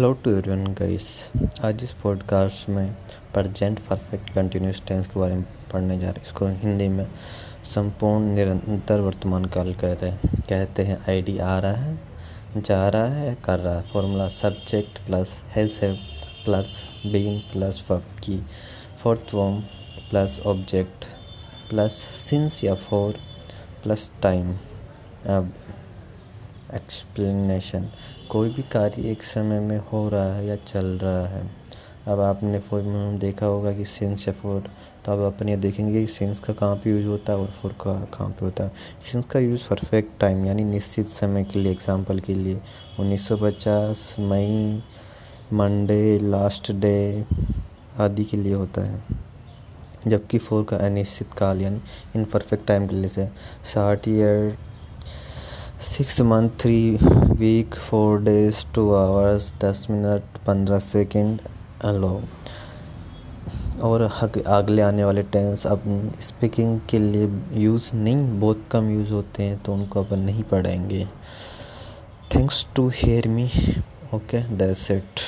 Hello to everyone guys आज इस podcast में प्रजेंट परफेक्ट कंटिन्यूस टेंस के बारे में पढ़ने जा रहे हैं। इसको हिंदी में संपूर्ण निरंतर वर्तमान काल कहते हैं। कहते हैं, आईडी आ रहा है, जा रहा है कर रहा है। Formula subject plus has have plus been plus verb की fourth form plus object plus since या फोर प्लस टाइम अब एक्सप्लेनेशन कोई भी कार्य एक समय में हो रहा है या चल रहा है। अब आपने फोर में देखा होगा कि सेंस या फोर तो अब अपन ये देखेंगे कि सेंस का कहाँ पे यूज़ होता है और फोर का कहाँ पे होता है। सेंस का यूज़ परफेक्ट टाइम यानी निश्चित समय के लिए एग्जांपल के लिए। 1950 मई मंडे लास्ट डे आदि के लिए होता है। जबकि फोर का अनिश्चित काल, यानी इन परफेक्ट टाइम के लिए से। साठ year six month, three week, four days, two hours, दस मिनट, पंद्रह सेकेंड अलो और अगले आने वाले टेंस अब स्पीकिंग के लिए यूज़ नहीं, बहुत कम यूज़ होते हैं तो उनको अपन नहीं पढ़ेंगे। Thanks to hear me okay that's it